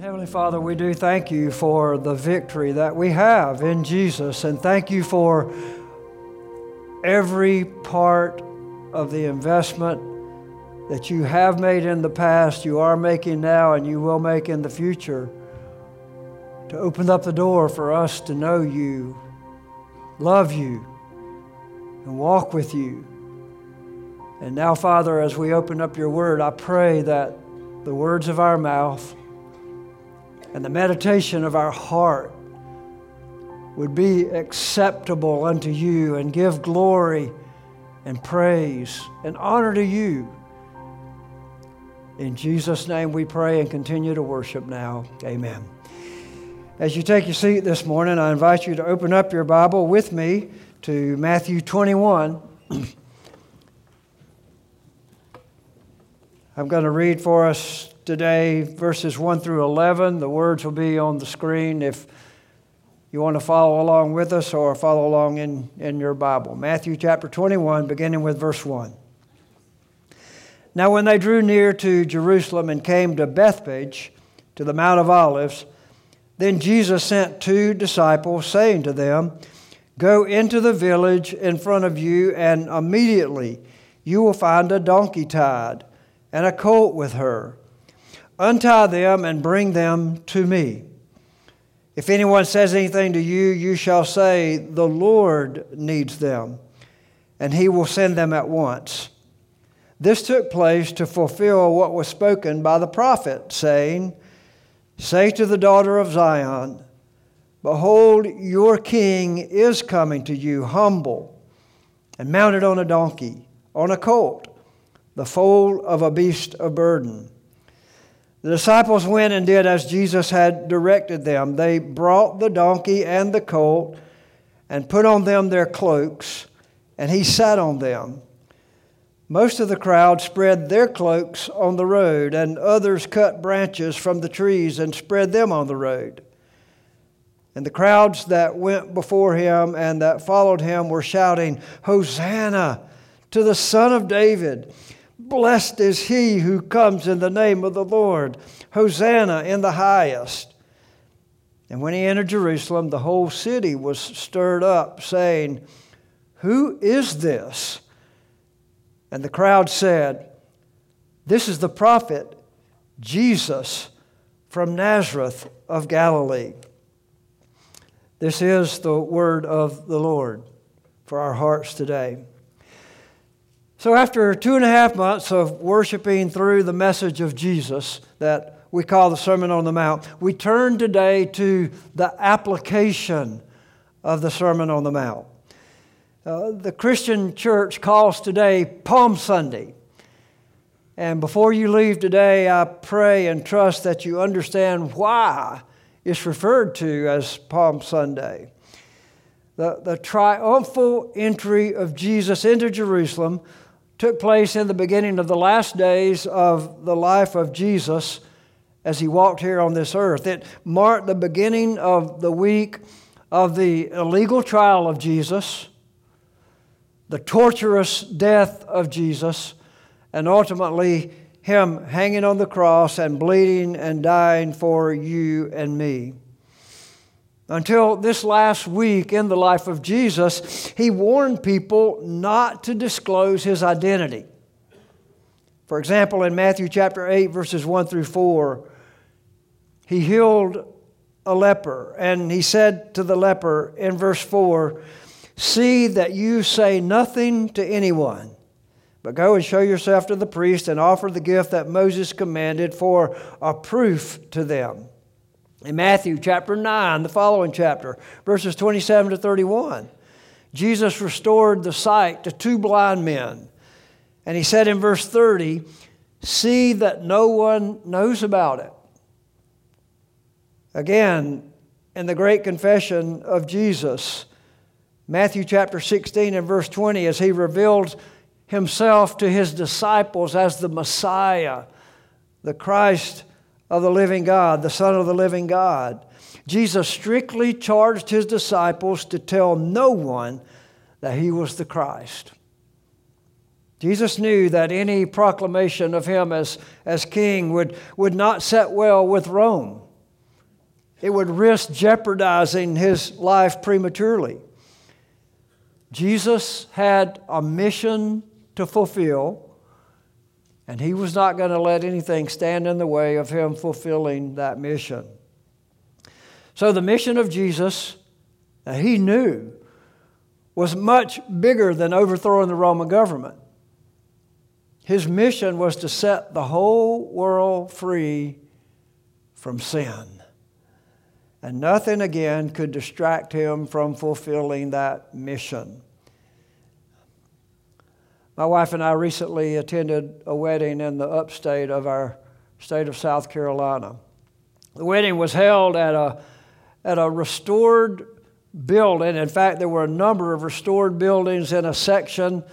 Heavenly Father, we do thank you for the victory that we have in Jesus, and thank you for every part of the investment that you have made in the past, you are making now, and you will make in the future to open up the door for us to know you, love you, and walk with you. And now, Father, as we open up your word, I pray that the words of our mouth and the meditation of our heart would be acceptable unto you and give glory and praise and honor to you. In Jesus' name we pray and continue to worship now. Amen. As you take your seat this morning, I invite you to open up your Bible with me to Matthew 21. I'm going to read for us today verses 1 through 11. The words will be on the screen if you want to follow along with us or follow along in, in your Bible. Matthew chapter 21, beginning with verse 1. Now, when they drew near to Jerusalem and came to Bethpage, to the Mount of Olives, then Jesus sent two disciples, saying to them, Go into the village in front of you, and immediately you will find a donkey tied and a colt with her. Untie them and bring them to me. If anyone says anything to you, you shall say, The Lord needs them, and he will send them at once. This took place to fulfill what was spoken by the prophet, saying, Say to the daughter of Zion, Behold, your king is coming to you, humble and mounted on a donkey, on a colt, the foal of a beast of burden. The disciples went and did as Jesus had directed them. They brought the donkey and the colt and put on them their cloaks, and he sat on them. Most of the crowd spread their cloaks on the road, and others cut branches from the trees and spread them on the road. And the crowds that went before him and that followed him were shouting, Hosanna to the Son of David! Blessed is he who comes in the name of the Lord! Hosanna in the highest! And when he entered Jerusalem, the whole city was stirred up, saying, Who is this? And the crowd said, This is the prophet Jesus from Nazareth of Galilee. This is the word of the Lord for our hearts today. So, after two and a half months of worshiping through the message of Jesus that we call the Sermon on the Mount, we turn today to the application of the Sermon on the Mount. Uh, the Christian church calls today Palm Sunday. And before you leave today, I pray and trust that you understand why it's referred to as Palm Sunday. The, the triumphal entry of Jesus into Jerusalem took place in the beginning of the last days of the life of Jesus as he walked here on this earth. It marked the beginning of the week of the illegal trial of Jesus the torturous death of Jesus, and ultimately Him hanging on the cross and bleeding and dying for you and me. Until this last week in the life of Jesus, He warned people not to disclose His identity. For example, in Matthew chapter 8, verses 1 through 4, He healed a leper, and He said to the leper in verse 4, See that you say nothing to anyone, but go and show yourself to the priest and offer the gift that Moses commanded for a proof to them. In Matthew chapter 9, the following chapter, verses 27 to 31, Jesus restored the sight to two blind men. And he said in verse 30, See that no one knows about it. Again, in the great confession of Jesus, Matthew chapter 16 and verse 20, as he revealed himself to his disciples as the Messiah, the Christ of the living God, the Son of the living God. Jesus strictly charged his disciples to tell no one that he was the Christ. Jesus knew that any proclamation of him as, as king would, would not set well with Rome. it would risk jeopardizing his life prematurely. Jesus had a mission to fulfill, and he was not going to let anything stand in the way of him fulfilling that mission. So, the mission of Jesus that he knew was much bigger than overthrowing the Roman government. His mission was to set the whole world free from sin. And nothing again could distract him from fulfilling that mission. My wife and I recently attended a wedding in the upstate of our state of South Carolina. The wedding was held at a, at a restored building. In fact, there were a number of restored buildings in a section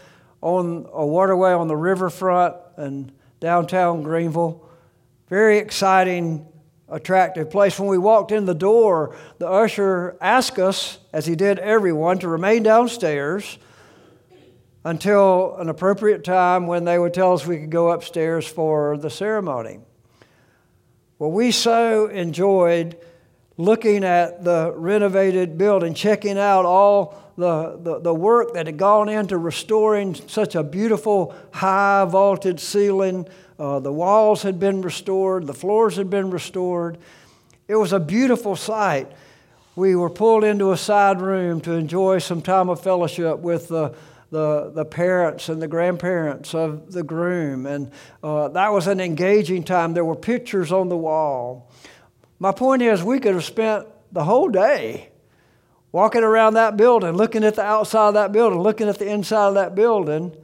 on a waterway on the riverfront in downtown Greenville. Very exciting attractive place. When we walked in the door, the usher asked us, as he did everyone, to remain downstairs until an appropriate time when they would tell us we could go upstairs for the ceremony. Well, we so enjoyed looking at the renovated building, checking out all the, the, the, work that had gone into restoring such a beautiful high vaulted ceiling uh, the walls had been restored, the floors had been restored. It was a beautiful sight. We were pulled into a side room to enjoy some time of fellowship with the, the, the parents and the grandparents of the groom. And uh, that was an engaging time. There were pictures on the wall. My point is, we could have spent the whole day walking around that building, looking at the outside of that building, looking at the inside of that building,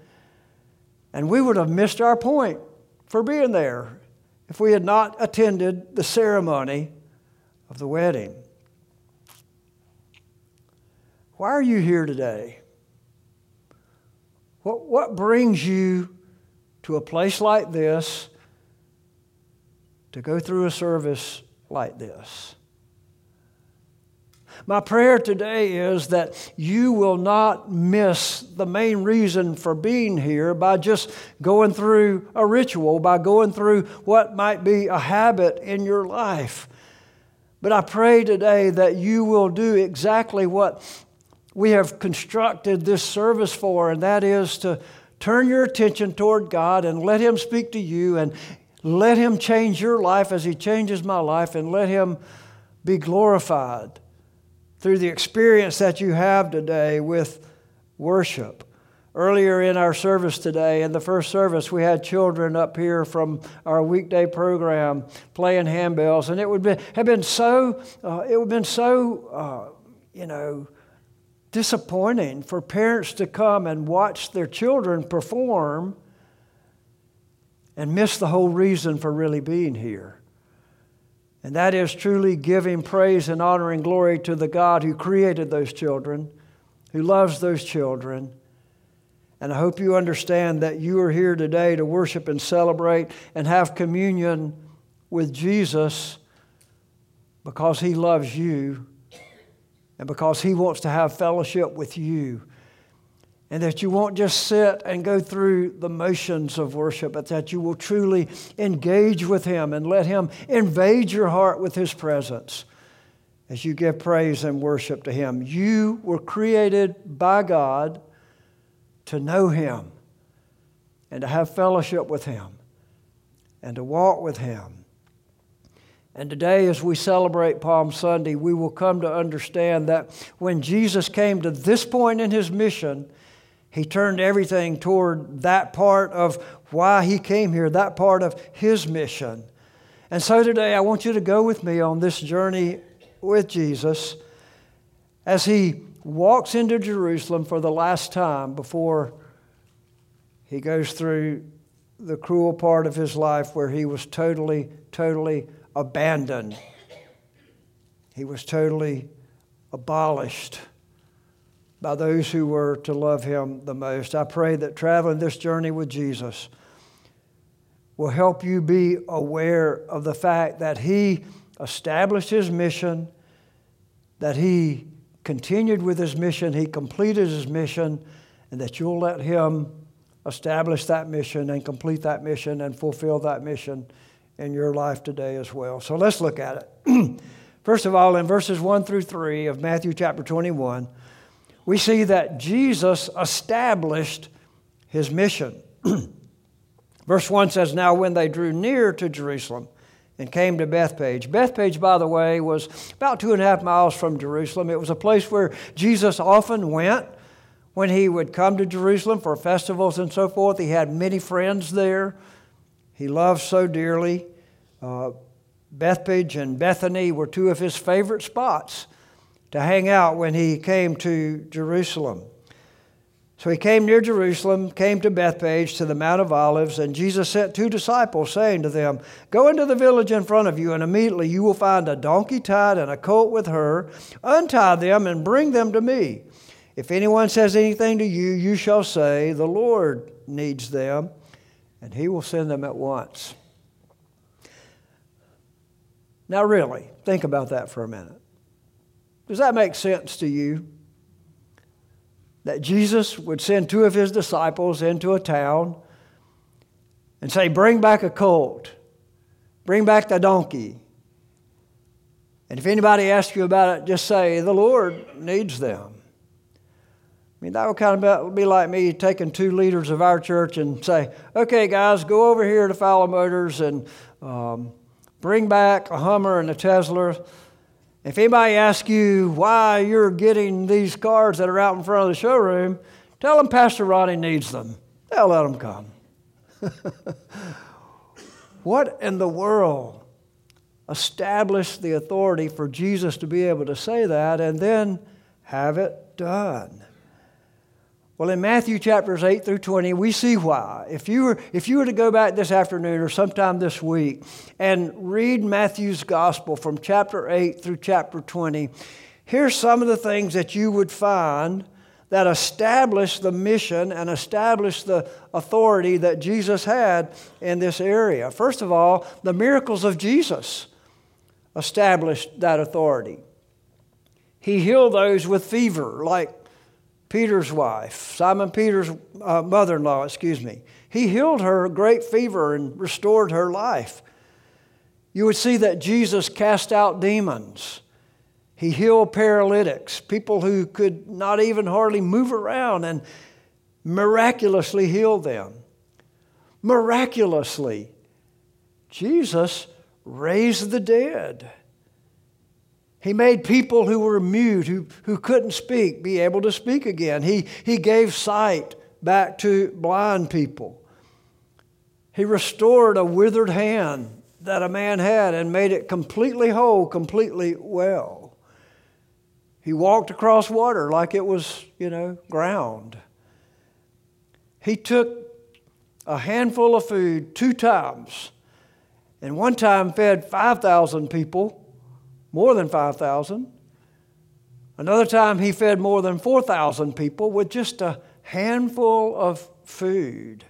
and we would have missed our point for being there if we had not attended the ceremony of the wedding. Why are you here today? What, what brings you to a place like this to go through a service like this? My prayer today is that you will not miss the main reason for being here by just going through a ritual, by going through what might be a habit in your life. But I pray today that you will do exactly what we have constructed this service for, and that is to turn your attention toward God and let Him speak to you and let Him change your life as He changes my life and let Him be glorified through the experience that you have today with worship. Earlier in our service today, in the first service, we had children up here from our weekday program playing handbells, and it would be, have been so, uh, it would have been so, uh, you know, disappointing for parents to come and watch their children perform and miss the whole reason for really being here. And that is truly giving praise and honor and glory to the God who created those children, who loves those children. And I hope you understand that you are here today to worship and celebrate and have communion with Jesus because he loves you and because he wants to have fellowship with you and that you won't just sit and go through the motions of worship, but that you will truly engage with Him and let Him invade your heart with His presence as you give praise and worship to Him. You were created by God to know Him and to have fellowship with Him and to walk with Him. And today, as we celebrate Palm Sunday, we will come to understand that when Jesus came to this point in His mission, he turned everything toward that part of why he came here, that part of his mission. And so today, I want you to go with me on this journey with Jesus as he walks into Jerusalem for the last time before he goes through the cruel part of his life where he was totally, totally abandoned. He was totally abolished by those who were to love him the most. I pray that traveling this journey with Jesus will help you be aware of the fact that he established his mission, that he continued with his mission, he completed his mission, and that you'll let him establish that mission and complete that mission and fulfill that mission in your life today as well. So let's look at it. First of all, in verses 1 through 3 of Matthew chapter 21, we see that Jesus established his mission. Verse 1 says, Now when they drew near to Jerusalem and came to Bethpage, Bethpage, by the way, was about two and a half miles from Jerusalem. It was a place where Jesus often went when he would come to Jerusalem for festivals and so forth. He had many friends there. He loved so dearly. Uh, Bethphage and Bethany were two of his favorite spots to hang out when he came to Jerusalem. So he came near Jerusalem, came to Bethpage, to the Mount of Olives, and Jesus sent two disciples, saying to them, Go into the village in front of you, and immediately you will find a donkey tied and a colt with her. Untie them and bring them to me. If anyone says anything to you, you shall say, The Lord needs them, and he will send them at once. Now, really, think about that for a minute. Does that make sense to you? That Jesus would send two of his disciples into a town and say, Bring back a colt, bring back the donkey. And if anybody asks you about it, just say, The Lord needs them. I mean, that would kind of be like me taking two leaders of our church and say, okay, guys, go over here to Fowler Motors and um, bring back a Hummer and a Tesla. If anybody asks you why you're getting these cars that are out in front of the showroom, tell them Pastor Ronnie needs them. They'll let them come. what in the world established the authority for Jesus to be able to say that and then have it done? Well, in Matthew chapters 8 through 20, we see why. If you, were, if you were to go back this afternoon or sometime this week and read Matthew's gospel from chapter 8 through chapter 20, here's some of the things that you would find that establish the mission and establish the authority that Jesus had in this area. First of all, the miracles of Jesus established that authority. He healed those with fever, like Peter's wife, Simon Peter's uh, mother in law, excuse me. He healed her great fever and restored her life. You would see that Jesus cast out demons. He healed paralytics, people who could not even hardly move around, and miraculously healed them. Miraculously, Jesus raised the dead. He made people who were mute, who, who couldn't speak, be able to speak again. He, he gave sight back to blind people. He restored a withered hand that a man had and made it completely whole, completely well. He walked across water like it was, you know, ground. He took a handful of food two times, and one time fed 5,000 people more than 5,000. Another time, he fed more than 4,000 people with just a handful of food.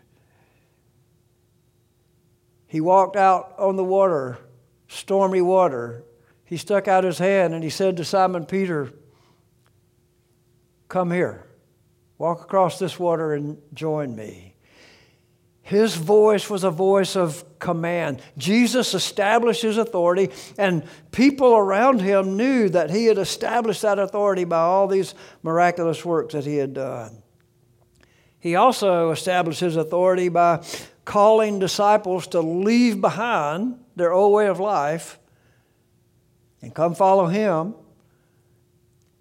He walked out on the water, stormy water. He stuck out his hand and he said to Simon Peter, Come here, walk across this water and join me. His voice was a voice of command. Jesus established his authority, and people around him knew that he had established that authority by all these miraculous works that he had done. He also established his authority by calling disciples to leave behind their old way of life and come follow him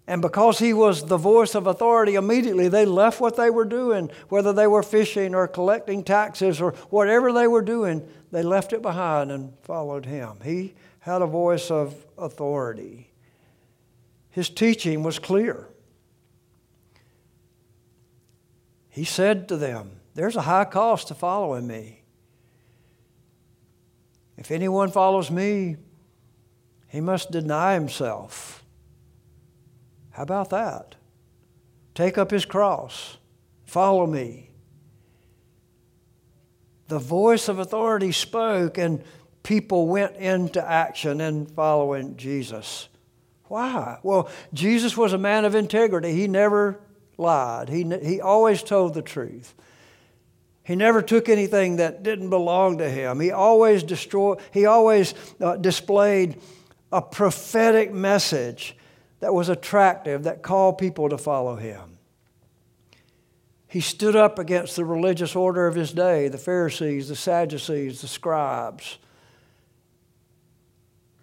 and because he was the voice of authority, immediately they left what they were doing, whether they were fishing or collecting taxes or whatever they were doing, they left it behind and followed him. He had a voice of authority. His teaching was clear. He said to them, There's a high cost to following me. If anyone follows me, he must deny himself how about that? Take up his cross, follow me. The voice of authority spoke, and people went into action in following Jesus. Why? Well, Jesus was a man of integrity. He never lied, he, he always told the truth. He never took anything that didn't belong to him. He always destroyed, he always uh, displayed a prophetic message that was attractive, that called people to follow him. He stood up against the religious order of his day the Pharisees, the Sadducees, the scribes.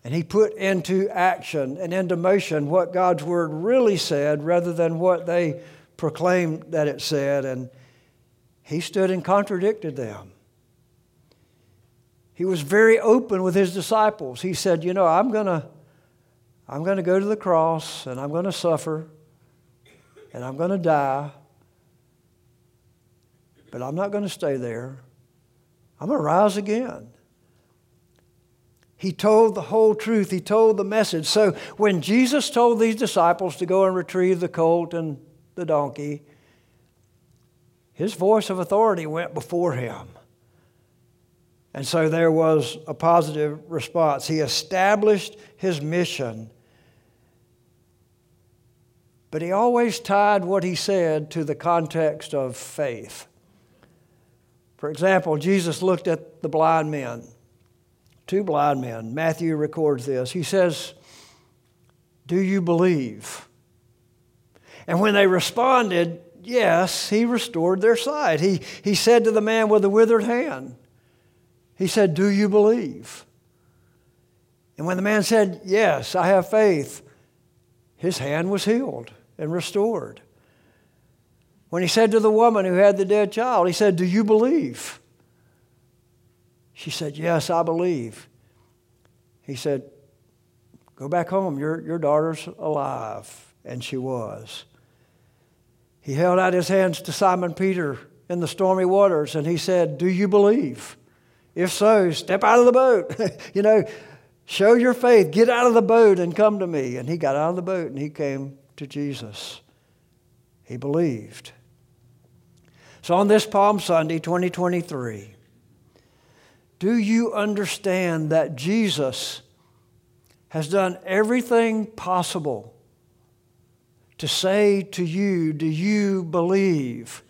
And he put into action and into motion what God's word really said rather than what they proclaimed that it said. And he stood and contradicted them. He was very open with his disciples. He said, You know, I'm going to. I'm going to go to the cross and I'm going to suffer and I'm going to die, but I'm not going to stay there. I'm going to rise again. He told the whole truth. He told the message. So when Jesus told these disciples to go and retrieve the colt and the donkey, his voice of authority went before him. And so there was a positive response. He established his mission. But he always tied what he said to the context of faith. For example, Jesus looked at the blind men two blind men. Matthew records this. He says, Do you believe? And when they responded, Yes, he restored their sight. He, he said to the man with the withered hand, He said, Do you believe? And when the man said, Yes, I have faith, his hand was healed and restored. When he said to the woman who had the dead child, He said, Do you believe? She said, Yes, I believe. He said, Go back home. Your, your daughter's alive. And she was. He held out his hands to Simon Peter in the stormy waters and he said, Do you believe? If so, step out of the boat. you know, show your faith. Get out of the boat and come to me. And he got out of the boat and he came to Jesus. He believed. So on this Palm Sunday, 2023, do you understand that Jesus has done everything possible to say to you, Do you believe?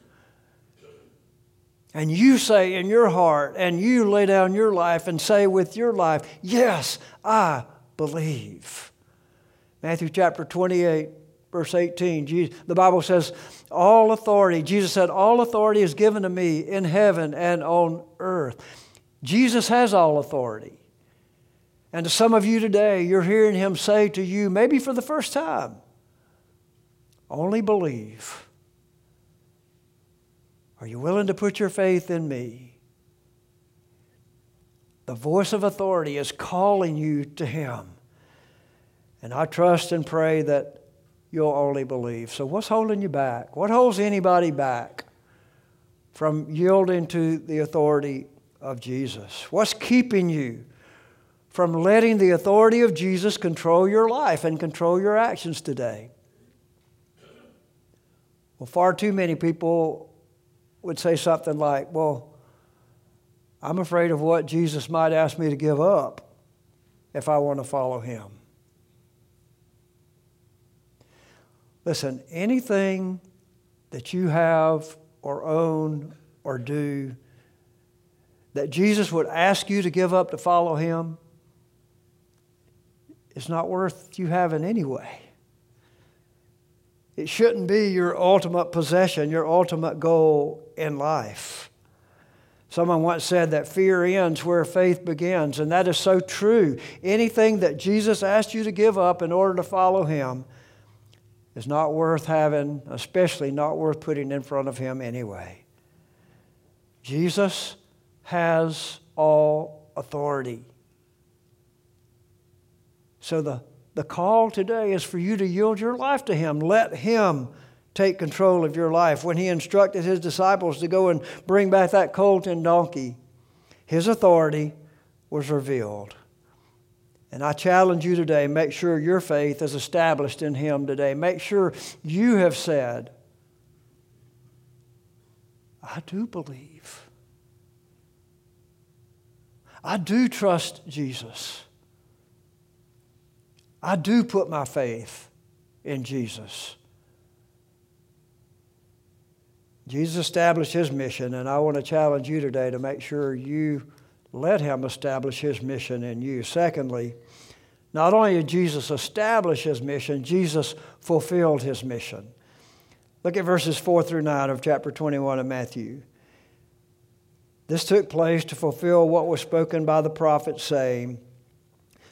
And you say in your heart, and you lay down your life and say with your life, Yes, I believe. Matthew chapter 28, verse 18, Jesus, the Bible says, All authority, Jesus said, All authority is given to me in heaven and on earth. Jesus has all authority. And to some of you today, you're hearing him say to you, maybe for the first time, only believe. Are you willing to put your faith in me? The voice of authority is calling you to him. And I trust and pray that you'll only believe. So, what's holding you back? What holds anybody back from yielding to the authority of Jesus? What's keeping you from letting the authority of Jesus control your life and control your actions today? Well, far too many people would say something like, Well, I'm afraid of what Jesus might ask me to give up if I want to follow him. Listen, anything that you have or own or do that Jesus would ask you to give up to follow him is not worth you having anyway. It shouldn't be your ultimate possession, your ultimate goal in life. Someone once said that fear ends where faith begins, and that is so true. Anything that Jesus asked you to give up in order to follow him is not worth having, especially not worth putting in front of him anyway. Jesus has all authority. So the, the call today is for you to yield your life to Him. Let Him take control of your life. When He instructed His disciples to go and bring back that colt and donkey, His authority was revealed. And I challenge you today make sure your faith is established in Him today. Make sure you have said, I do believe. I do trust Jesus. I do put my faith in Jesus. Jesus established his mission, and I want to challenge you today to make sure you let him establish his mission in you. Secondly, Not only did Jesus establish his mission, Jesus fulfilled his mission. Look at verses 4 through 9 of chapter 21 of Matthew. This took place to fulfill what was spoken by the prophet, saying,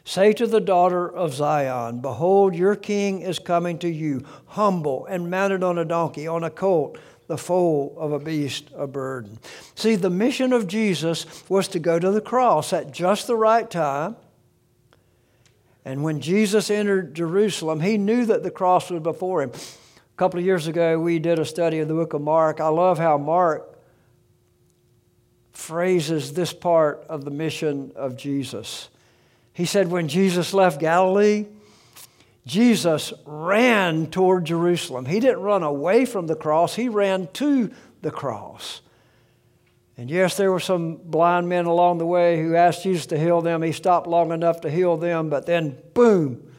Say to the daughter of Zion, Behold, your king is coming to you, humble and mounted on a donkey, on a colt, the foal of a beast of burden. See, the mission of Jesus was to go to the cross at just the right time. And when Jesus entered Jerusalem, he knew that the cross was before him. A couple of years ago, we did a study of the book of Mark. I love how Mark phrases this part of the mission of Jesus. He said, when Jesus left Galilee, Jesus ran toward Jerusalem. He didn't run away from the cross, he ran to the cross. And yes, there were some blind men along the way who asked Jesus to heal them. He stopped long enough to heal them, but then, boom,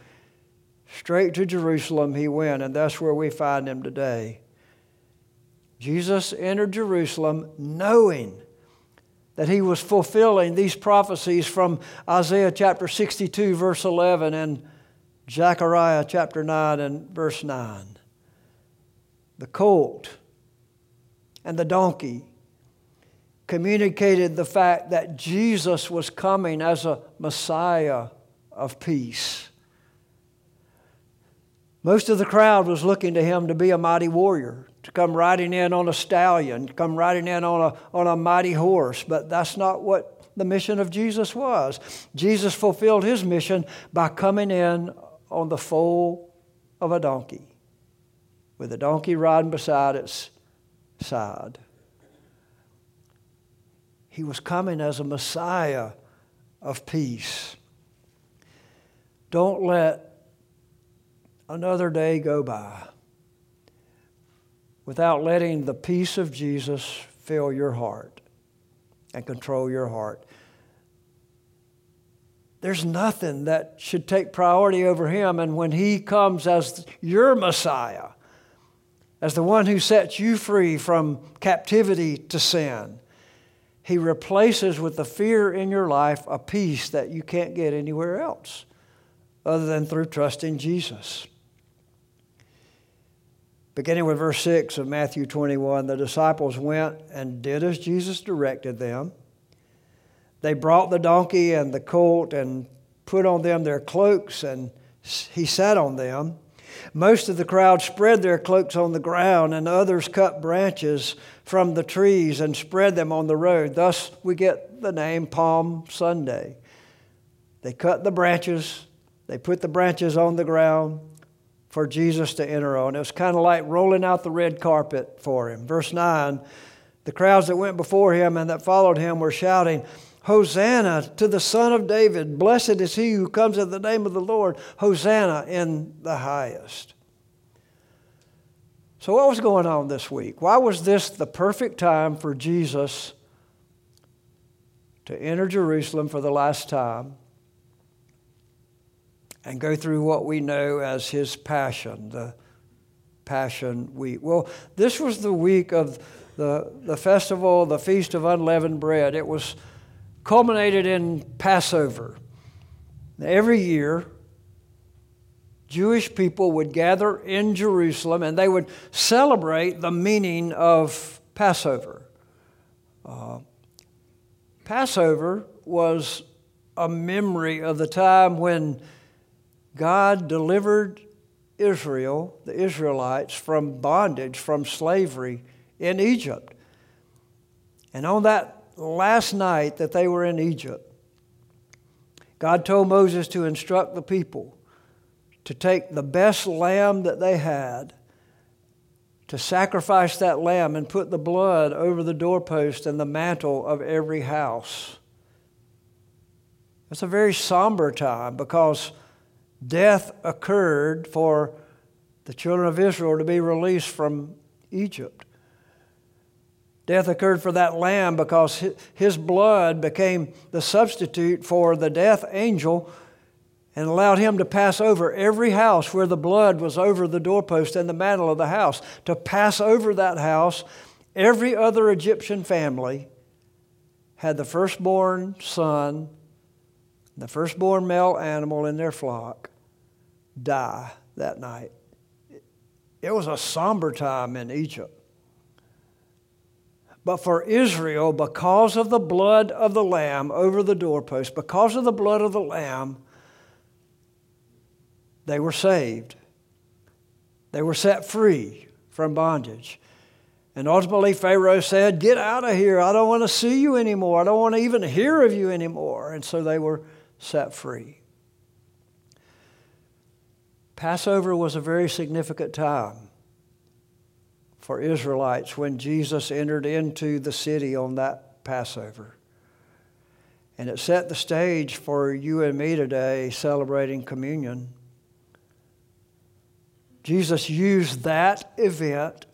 straight to Jerusalem he went, and that's where we find him today. Jesus entered Jerusalem knowing that he was fulfilling these prophecies from Isaiah chapter 62, verse 11, and Zechariah chapter 9 and verse 9. The colt and the donkey communicated the fact that Jesus was coming as a Messiah of peace. Most of the crowd was looking to him to be a mighty warrior to come riding in on a stallion, come riding in on a, on a mighty horse. But that's not what the mission of Jesus was. Jesus fulfilled his mission by coming in on the foal of a donkey, with a donkey riding beside its side. He was coming as a Messiah of peace. Don't let another day go by without letting the peace of Jesus fill your heart and control your heart. There's nothing that should take priority over him. And when he comes as your Messiah, as the one who sets you free from captivity to sin, he replaces with the fear in your life a peace that you can't get anywhere else other than through trusting Jesus. Beginning with verse 6 of Matthew 21, the disciples went and did as Jesus directed them. They brought the donkey and the colt and put on them their cloaks, and he sat on them. Most of the crowd spread their cloaks on the ground, and others cut branches from the trees and spread them on the road. Thus, we get the name Palm Sunday. They cut the branches, they put the branches on the ground, for Jesus to enter on. It was kind of like rolling out the red carpet for him. Verse 9 the crowds that went before him and that followed him were shouting, Hosanna to the Son of David. Blessed is he who comes in the name of the Lord. Hosanna in the highest. So, what was going on this week? Why was this the perfect time for Jesus to enter Jerusalem for the last time? and go through what we know as his passion, the Passion Week. Well, this was the week of the, the festival, the Feast of Unleavened Bread. It was culminated in Passover. Every year, Jewish people would gather in Jerusalem and they would celebrate the meaning of Passover. Uh, Passover was a memory of the time when God delivered Israel, the Israelites, from bondage, from slavery in Egypt. And on that last night that they were in Egypt, God told Moses to instruct the people to take the best lamb that they had, to sacrifice that lamb and put the blood over the doorpost and the mantle of every house. It's a very somber time because death occurred for the children of Israel to be released from Egypt. Death occurred for that lamb because his blood became the substitute for the death angel and allowed him to pass over every house where the blood was over the doorpost and the mantle of the house. To pass over that house, every other Egyptian family had the firstborn son the firstborn male animal in their flock die that night. It was a somber time in Egypt. But for Israel, because of the blood of the Lamb over the doorpost, because of the blood of the Lamb, they were saved. They were set free from bondage. And ultimately, Pharaoh said, Get out of here. I don't want to see you anymore. I don't want to even hear of you anymore. And so they were set free. Passover was a very significant time for Israelites when Jesus entered into the city on that Passover. And it set the stage for you and me today celebrating communion. Jesus used that event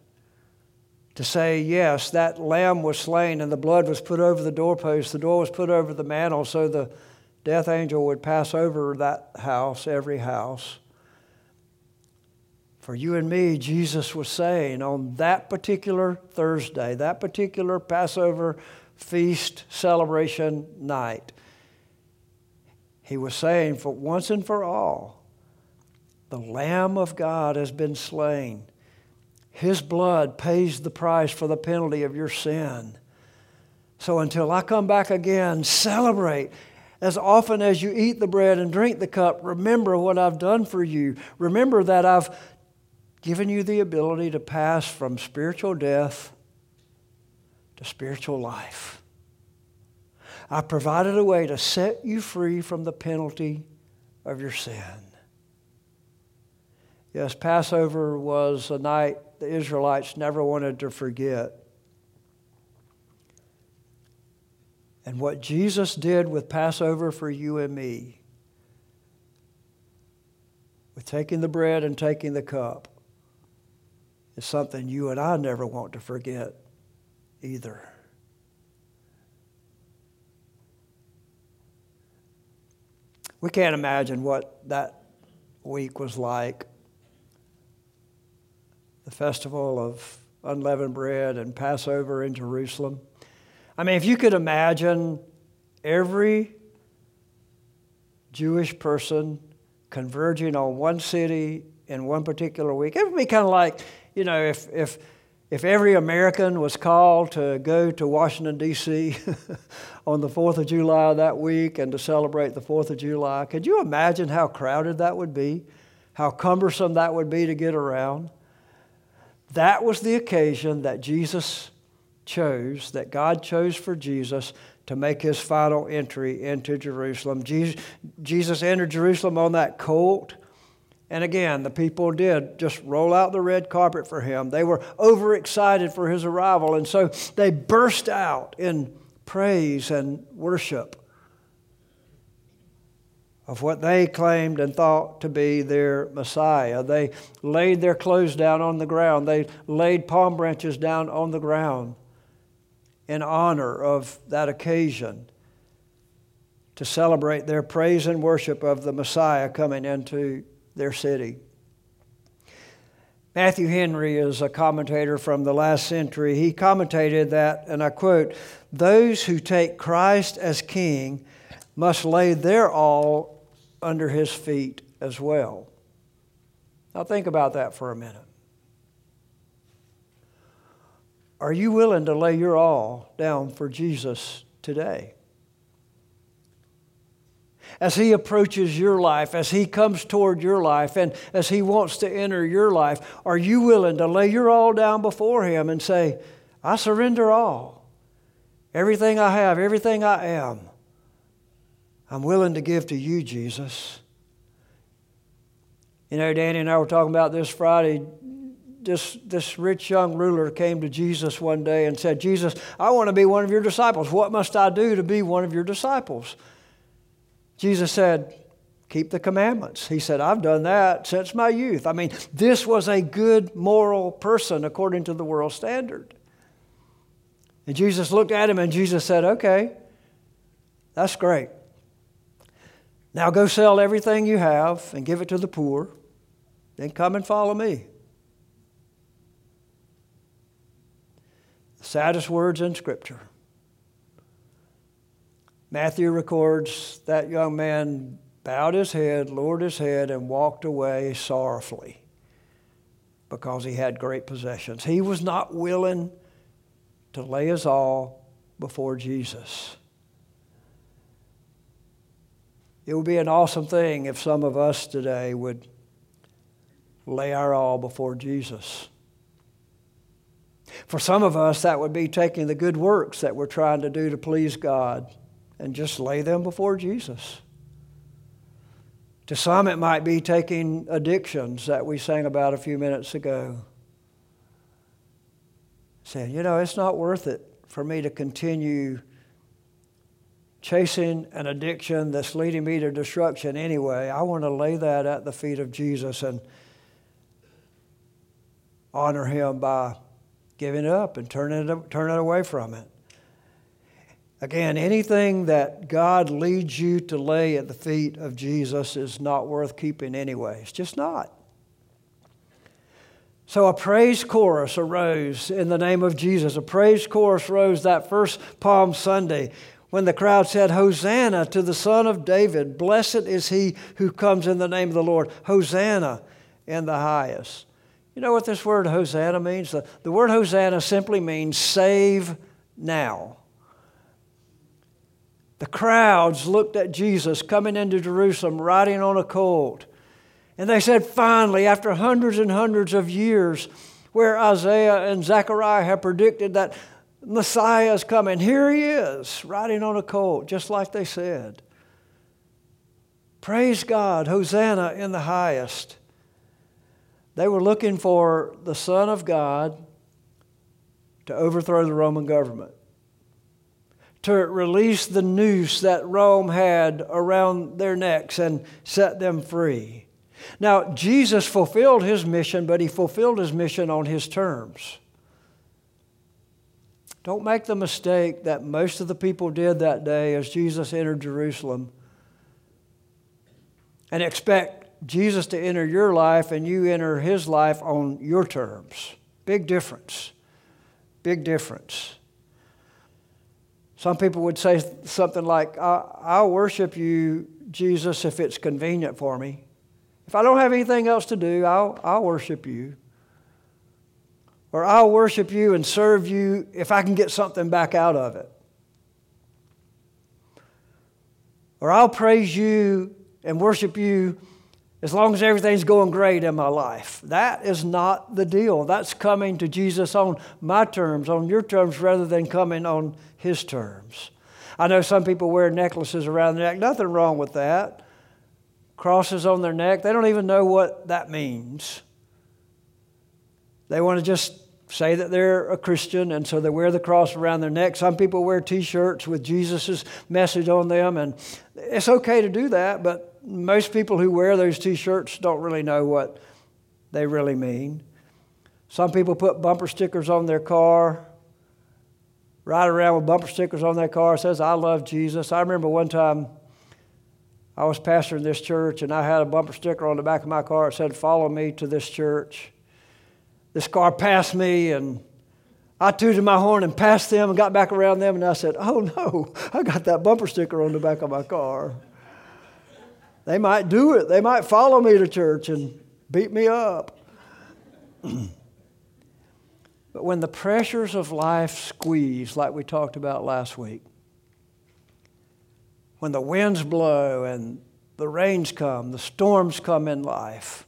to say, yes, that lamb was slain and the blood was put over the doorpost, the door was put over the mantle, so the death angel would pass over that house, every house. For you and me, Jesus was saying on that particular Thursday, that particular Passover feast celebration night, he was saying, for once and for all, the Lamb of God has been slain. His blood pays the price for the penalty of your sin. So until I come back again, celebrate. As often as you eat the bread and drink the cup, remember what I've done for you. Remember that I've given you the ability to pass from spiritual death to spiritual life. I provided a way to set you free from the penalty of your sin. Yes, Passover was a night the Israelites never wanted to forget. And what Jesus did with Passover for you and me, with taking the bread and taking the cup, is something you and I never want to forget either. We can't imagine what that week was like. The festival of unleavened bread and Passover in Jerusalem. I mean, if you could imagine every Jewish person converging on one city in one particular week, it would be kind of like you know, if, if, if every American was called to go to Washington, D.C. on the 4th of July that week and to celebrate the 4th of July, could you imagine how crowded that would be? How cumbersome that would be to get around? That was the occasion that Jesus chose, that God chose for Jesus to make his final entry into Jerusalem. Jesus, Jesus entered Jerusalem on that colt and again, the people did just roll out the red carpet for him. They were overexcited for his arrival, and so they burst out in praise and worship of what they claimed and thought to be their Messiah. They laid their clothes down on the ground, they laid palm branches down on the ground in honor of that occasion to celebrate their praise and worship of the Messiah coming into their city. Matthew Henry is a commentator from the last century. He commentated that, and I quote, those who take Christ as king must lay their all under his feet as well. Now, think about that for a minute. Are you willing to lay your all down for Jesus today? As He approaches your life, as He comes toward your life, and as He wants to enter your life, are you willing to lay your all down before Him and say, I surrender all? Everything I have, everything I am, I'm willing to give to you, Jesus. You know, Danny and I were talking about this Friday. This, this rich young ruler came to Jesus one day and said, Jesus, I want to be one of your disciples. What must I do to be one of your disciples? Jesus said, Keep the commandments. He said, I've done that since my youth. I mean, this was a good moral person according to the world standard. And Jesus looked at him and Jesus said, Okay, that's great. Now go sell everything you have and give it to the poor. Then come and follow me. The saddest words in Scripture. Matthew records that young man bowed his head, lowered his head, and walked away sorrowfully because he had great possessions. He was not willing to lay his all before Jesus. It would be an awesome thing if some of us today would lay our all before Jesus. For some of us, that would be taking the good works that we're trying to do to please God and just lay them before Jesus. To some, it might be taking addictions that we sang about a few minutes ago. Saying, you know, it's not worth it for me to continue chasing an addiction that's leading me to destruction anyway. I want to lay that at the feet of Jesus and honor him by giving it up and turning it, turning away from it. Again, anything that God leads you to lay at the feet of Jesus is not worth keeping anyway. It's just not. So a praise chorus arose in the name of Jesus. A praise chorus rose that first Palm Sunday when the crowd said, Hosanna to the Son of David. Blessed is he who comes in the name of the Lord. Hosanna in the highest. You know what this word Hosanna means? The, the word Hosanna simply means save now. The crowds looked at Jesus coming into Jerusalem riding on a colt. And they said, finally, after hundreds and hundreds of years, where Isaiah and Zechariah have predicted that Messiah is coming, here he is, riding on a colt, just like they said. Praise God, Hosanna in the highest. They were looking for the Son of God to overthrow the Roman government to release the noose that Rome had around their necks and set them free. Now, Jesus fulfilled his mission, but he fulfilled his mission on his terms. Don't make the mistake that most of the people did that day as Jesus entered Jerusalem and expect Jesus to enter your life and you enter his life on your terms. Big difference. Big difference. Some people would say something like, I'll worship you, Jesus, if it's convenient for me. If I don't have anything else to do, I'll, I'll worship you. Or I'll worship you and serve you if I can get something back out of it. Or I'll praise you and worship you as long as everything's going great in my life. That is not the deal. That's coming to Jesus on my terms, on your terms, rather than coming on his terms. I know some people wear necklaces around their neck. Nothing wrong with that. Crosses on their neck. They don't even know what that means. They want to just say that they're a Christian, and so they wear the cross around their neck. Some people wear t shirts with Jesus' message on them, and it's okay to do that, but most people who wear those t shirts don't really know what they really mean. Some people put bumper stickers on their car, ride around with bumper stickers on their car, says, I love Jesus. I remember one time I was pastoring this church and I had a bumper sticker on the back of my car that said, Follow me to this church. This car passed me and I tooted my horn and passed them and got back around them and I said, Oh no, I got that bumper sticker on the back of my car. They might do it. They might follow me to church and beat me up. but when the pressures of life squeeze, like we talked about last week, when the winds blow and the rains come, the storms come in life,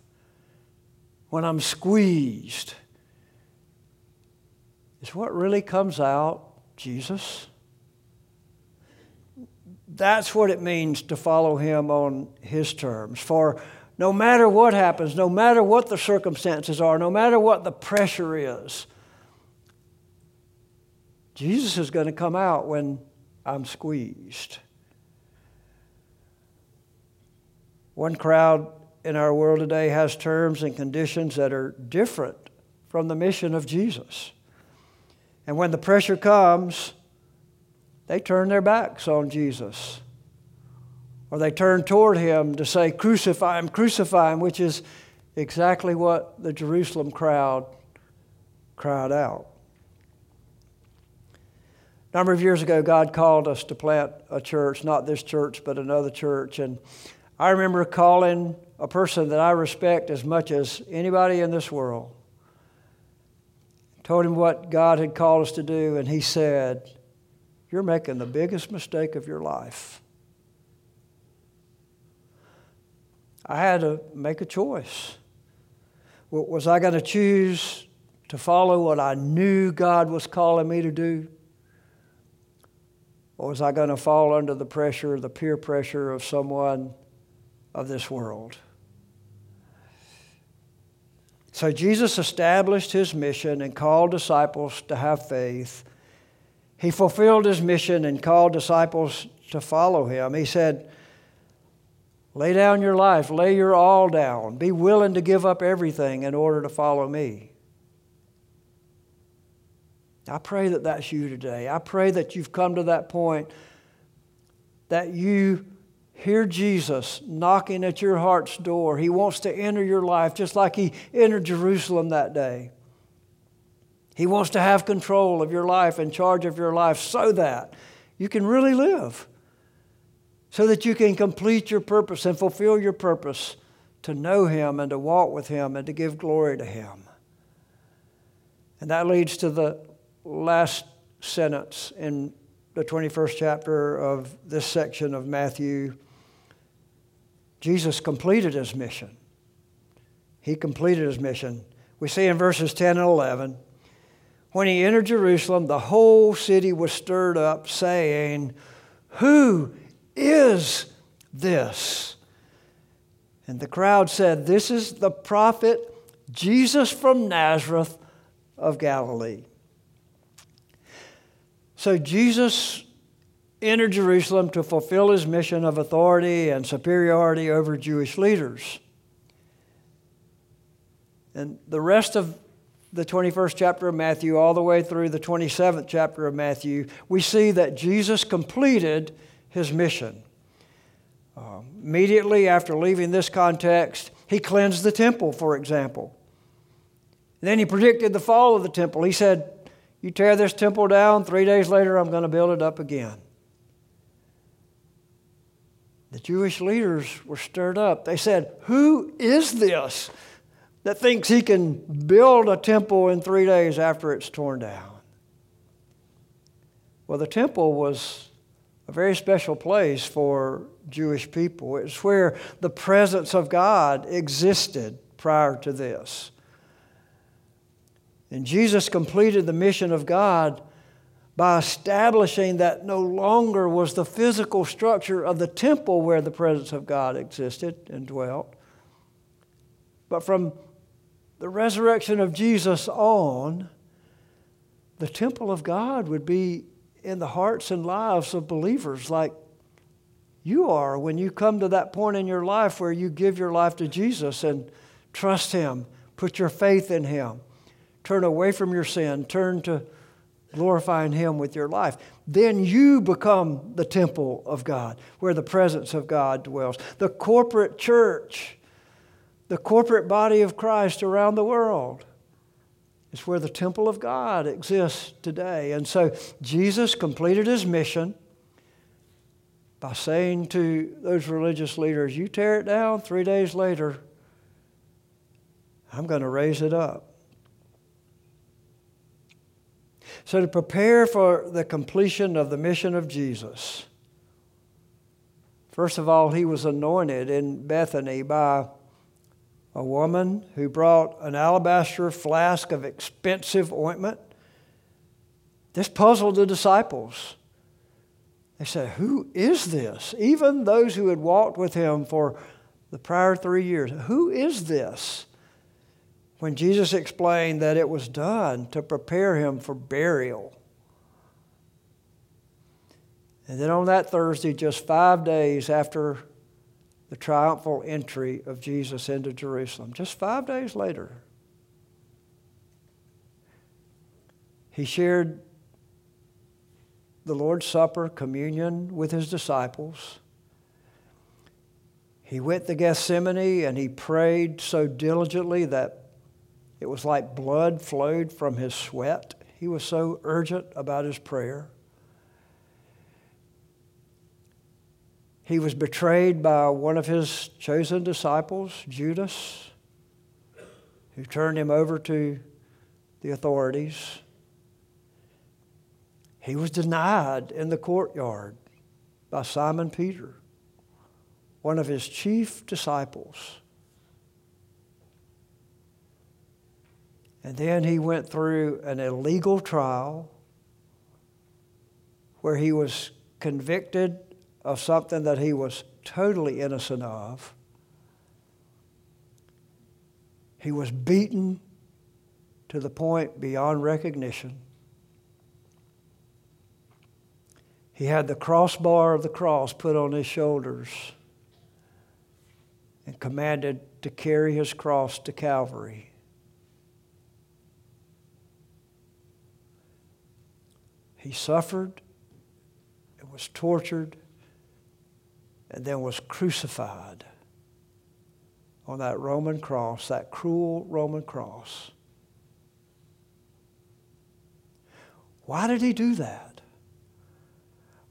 when I'm squeezed, is what really comes out Jesus? That's what it means to follow Him on His terms. For no matter what happens, no matter what the circumstances are, no matter what the pressure is, Jesus is going to come out when I'm squeezed. One crowd in our world today has terms and conditions that are different from the mission of Jesus. And when the pressure comes, they turn their backs on Jesus. Or they turn toward him to say, Crucify him, crucify him, which is exactly what the Jerusalem crowd cried out. A number of years ago, God called us to plant a church, not this church, but another church. And I remember calling a person that I respect as much as anybody in this world. Told him what God had called us to do, and he said, You're making the biggest mistake of your life. I had to make a choice. Was I going to choose to follow what I knew God was calling me to do? Or was I going to fall under the pressure, the peer pressure of someone of this world? So Jesus established his mission and called disciples to have faith. He fulfilled his mission and called disciples to follow him. He said, Lay down your life, lay your all down, be willing to give up everything in order to follow me. I pray that that's you today. I pray that you've come to that point that you hear Jesus knocking at your heart's door. He wants to enter your life just like he entered Jerusalem that day. He wants to have control of your life and charge of your life so that you can really live, so that you can complete your purpose and fulfill your purpose to know Him and to walk with Him and to give glory to Him. And that leads to the last sentence in the 21st chapter of this section of Matthew. Jesus completed his mission. He completed his mission. We see in verses 10 and 11 when he entered Jerusalem, the whole city was stirred up, saying, Who is this? And the crowd said, This is the prophet Jesus from Nazareth of Galilee. So Jesus entered Jerusalem to fulfill his mission of authority and superiority over Jewish leaders. And the rest of the 21st chapter of Matthew, all the way through the 27th chapter of Matthew, we see that Jesus completed his mission. Uh, immediately after leaving this context, he cleansed the temple, for example. Then he predicted the fall of the temple. He said, you tear this temple down, three days later, I'm going to build it up again. The Jewish leaders were stirred up. They said, Who is this that thinks he can build a temple in three days after it's torn down? Well, the temple was a very special place for Jewish people. It's where the presence of God existed prior to this. And Jesus completed the mission of God by establishing that no longer was the physical structure of the temple where the presence of God existed and dwelt, but from the resurrection of Jesus on, the temple of God would be in the hearts and lives of believers like you are when you come to that point in your life where you give your life to Jesus and trust Him, put your faith in Him turn away from your sin, turn to glorifying Him with your life. Then you become the temple of God, where the presence of God dwells. The corporate church, the corporate body of Christ around the world is where the temple of God exists today. And so Jesus completed his mission by saying to those religious leaders, You tear it down, three days later, I'm going to raise it up. So, to prepare for the completion of the mission of Jesus, first of all, he was anointed in Bethany by a woman who brought an alabaster flask of expensive ointment. This puzzled the disciples. They said, Who is this? Even those who had walked with him for the prior three years, who is this? when Jesus explained that it was done to prepare him for burial. And then on that Thursday, just five days after the triumphal entry of Jesus into Jerusalem, just five days later, he shared the Lord's Supper, communion with his disciples. He went to Gethsemane and he prayed so diligently that it was like blood flowed from his sweat. He was so urgent about his prayer. He was betrayed by one of his chosen disciples, Judas, who turned him over to the authorities. He was denied in the courtyard by Simon Peter, one of his chief disciples. And then he went through an illegal trial where he was convicted of something that he was totally innocent of. He was beaten to the point beyond recognition. He had the crossbar of the cross put on his shoulders and commanded to carry his cross to Calvary. He suffered and was tortured and then was crucified on that Roman cross, that cruel Roman cross. Why did he do that?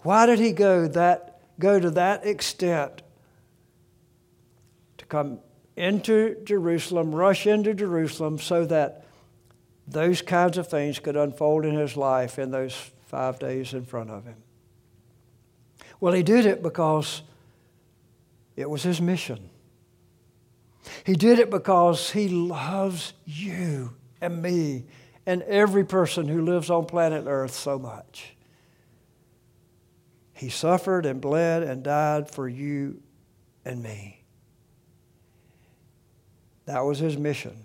Why did he go that go to that extent to come into Jerusalem, rush into Jerusalem so that those kinds of things could unfold in his life in those five days in front of him? Well, he did it because it was his mission. He did it because he loves you and me and every person who lives on planet Earth so much. He suffered and bled and died for you and me. That was his mission.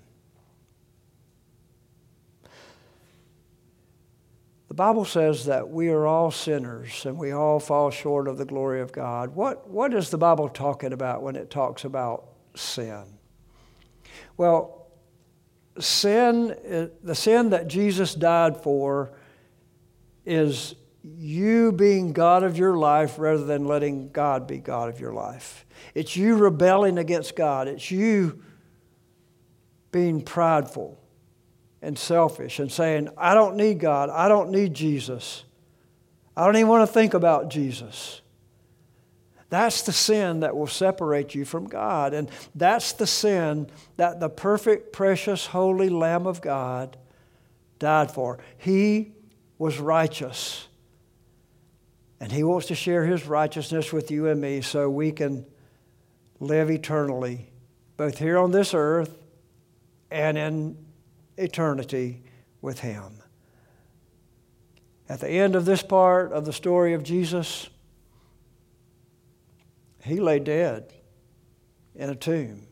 The Bible says that we are all sinners and we all fall short of the glory of God. What, what is the Bible talking about when it talks about sin? Well, sin, eh, the sin that Jesus died for is you being God of your life rather than letting God be God of your life. It's you rebelling against God. It's you being prideful and selfish and saying, I don't need God. I don't need Jesus. I don't even want to think about Jesus. That's the sin that will separate you from God. And that's the sin that the perfect, precious, holy Lamb of God died for. He was righteous. And He wants to share His righteousness with you and me so we can live eternally, both here on this earth and in eternity with Him. At the end of this part of the story of Jesus, He lay dead in a tomb.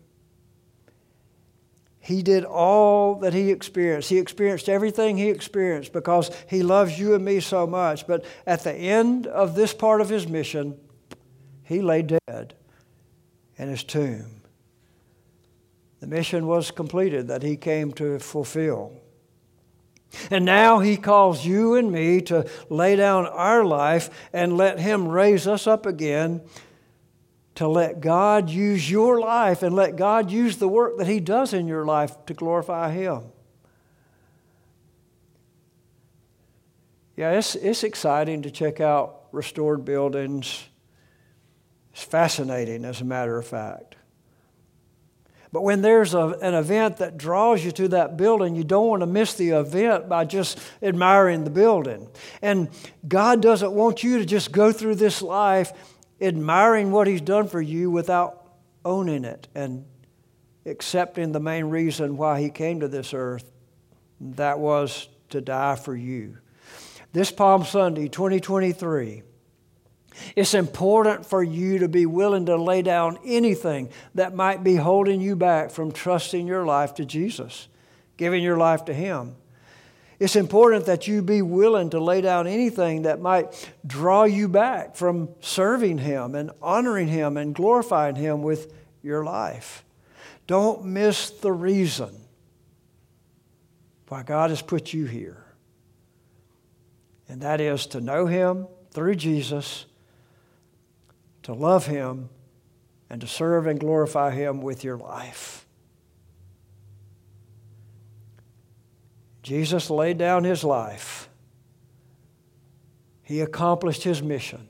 He did all that he experienced. He experienced everything he experienced because he loves you and me so much. But at the end of this part of his mission, he lay dead in his tomb. The mission was completed that he came to fulfill. And now he calls you and me to lay down our life and let him raise us up again to let God use your life and let God use the work that he does in your life to glorify him. Yeah, it's, it's exciting to check out restored buildings. It's fascinating, as a matter of fact. But when there's a, an event that draws you to that building, you don't want to miss the event by just admiring the building. And God doesn't want you to just go through this life admiring what He's done for you without owning it and accepting the main reason why He came to this earth. That was to die for you. This Palm Sunday, 2023, it's important for you to be willing to lay down anything that might be holding you back from trusting your life to Jesus, giving your life to Him. It's important that you be willing to lay down anything that might draw you back from serving Him and honoring Him and glorifying Him with your life. Don't miss the reason why God has put you here. And that is to know Him through Jesus to love Him and to serve and glorify Him with your life. Jesus laid down His life, He accomplished His mission.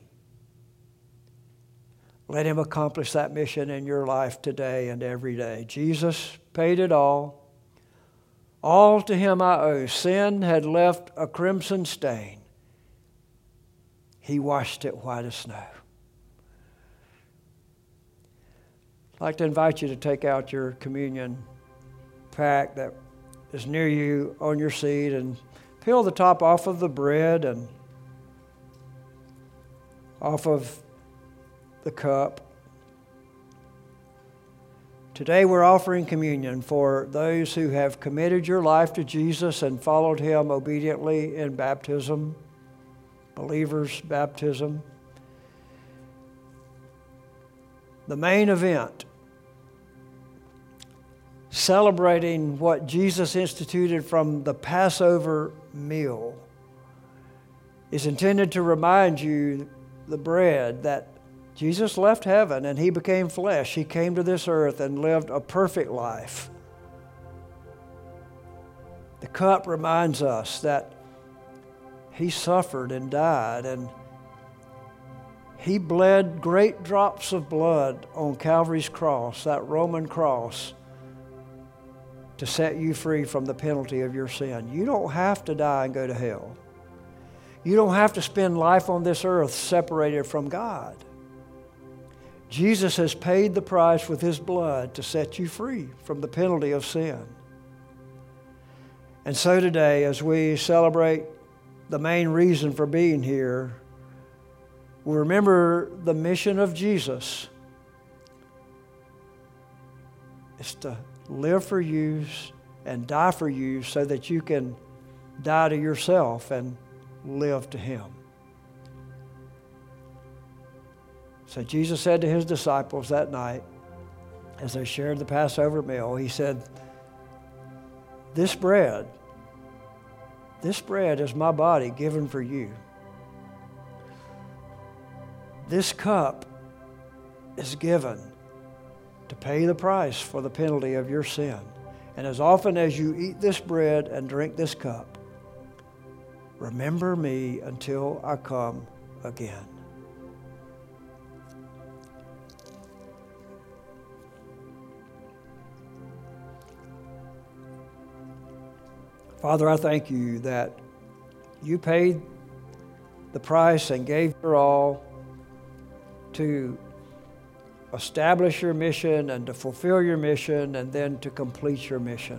Let him accomplish that mission in your life today and every day. Jesus paid it all. All to him I owe. Sin had left a crimson stain. He washed it white as snow. I'd like to invite you to take out your communion pack that is near you on your seat and peel the top off of the bread and off of the cup. Today we're offering communion for those who have committed your life to Jesus and followed him obediently in baptism, believers' baptism. The main event, celebrating what Jesus instituted from the Passover meal, is intended to remind you the bread that Jesus left heaven and he became flesh. He came to this earth and lived a perfect life. The cup reminds us that he suffered and died and he bled great drops of blood on Calvary's cross, that Roman cross, to set you free from the penalty of your sin. You don't have to die and go to hell. You don't have to spend life on this earth separated from God. Jesus has paid the price with his blood to set you free from the penalty of sin. And so today, as we celebrate the main reason for being here, we remember the mission of Jesus is to live for you and die for you so that you can die to yourself and live to Him. So Jesus said to his disciples that night, as they shared the Passover meal, he said, This bread, this bread is my body given for you. This cup is given to pay the price for the penalty of your sin. And as often as you eat this bread and drink this cup, remember me until I come again. Father, I thank you that you paid the price and gave your all to establish your mission and to fulfill your mission and then to complete your mission.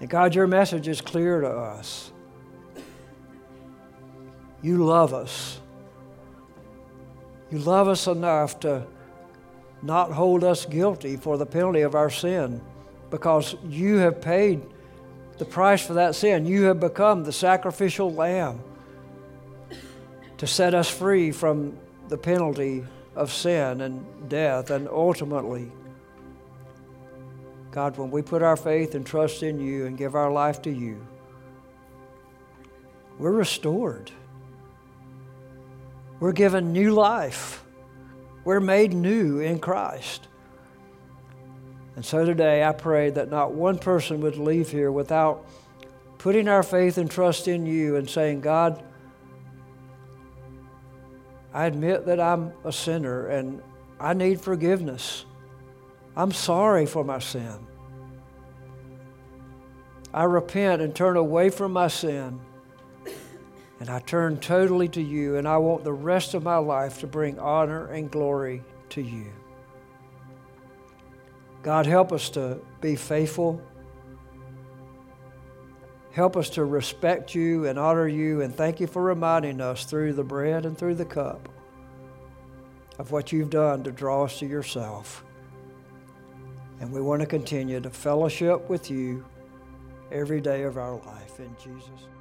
And God, your message is clear to us. You love us. You love us enough to not hold us guilty for the penalty of our sin because you have paid the price for that sin. You have become the sacrificial lamb to set us free from the penalty of sin and death. And ultimately, God, when we put our faith and trust in you and give our life to you, we're restored. We're given new life. We're made new in Christ. And so today I pray that not one person would leave here without putting our faith and trust in you and saying, God, I admit that I'm a sinner and I need forgiveness. I'm sorry for my sin. I repent and turn away from my sin. And I turn totally to you, and I want the rest of my life to bring honor and glory to you. God, help us to be faithful. Help us to respect you and honor you, and thank you for reminding us through the bread and through the cup of what you've done to draw us to yourself. And we want to continue to fellowship with you every day of our life. In Jesus'.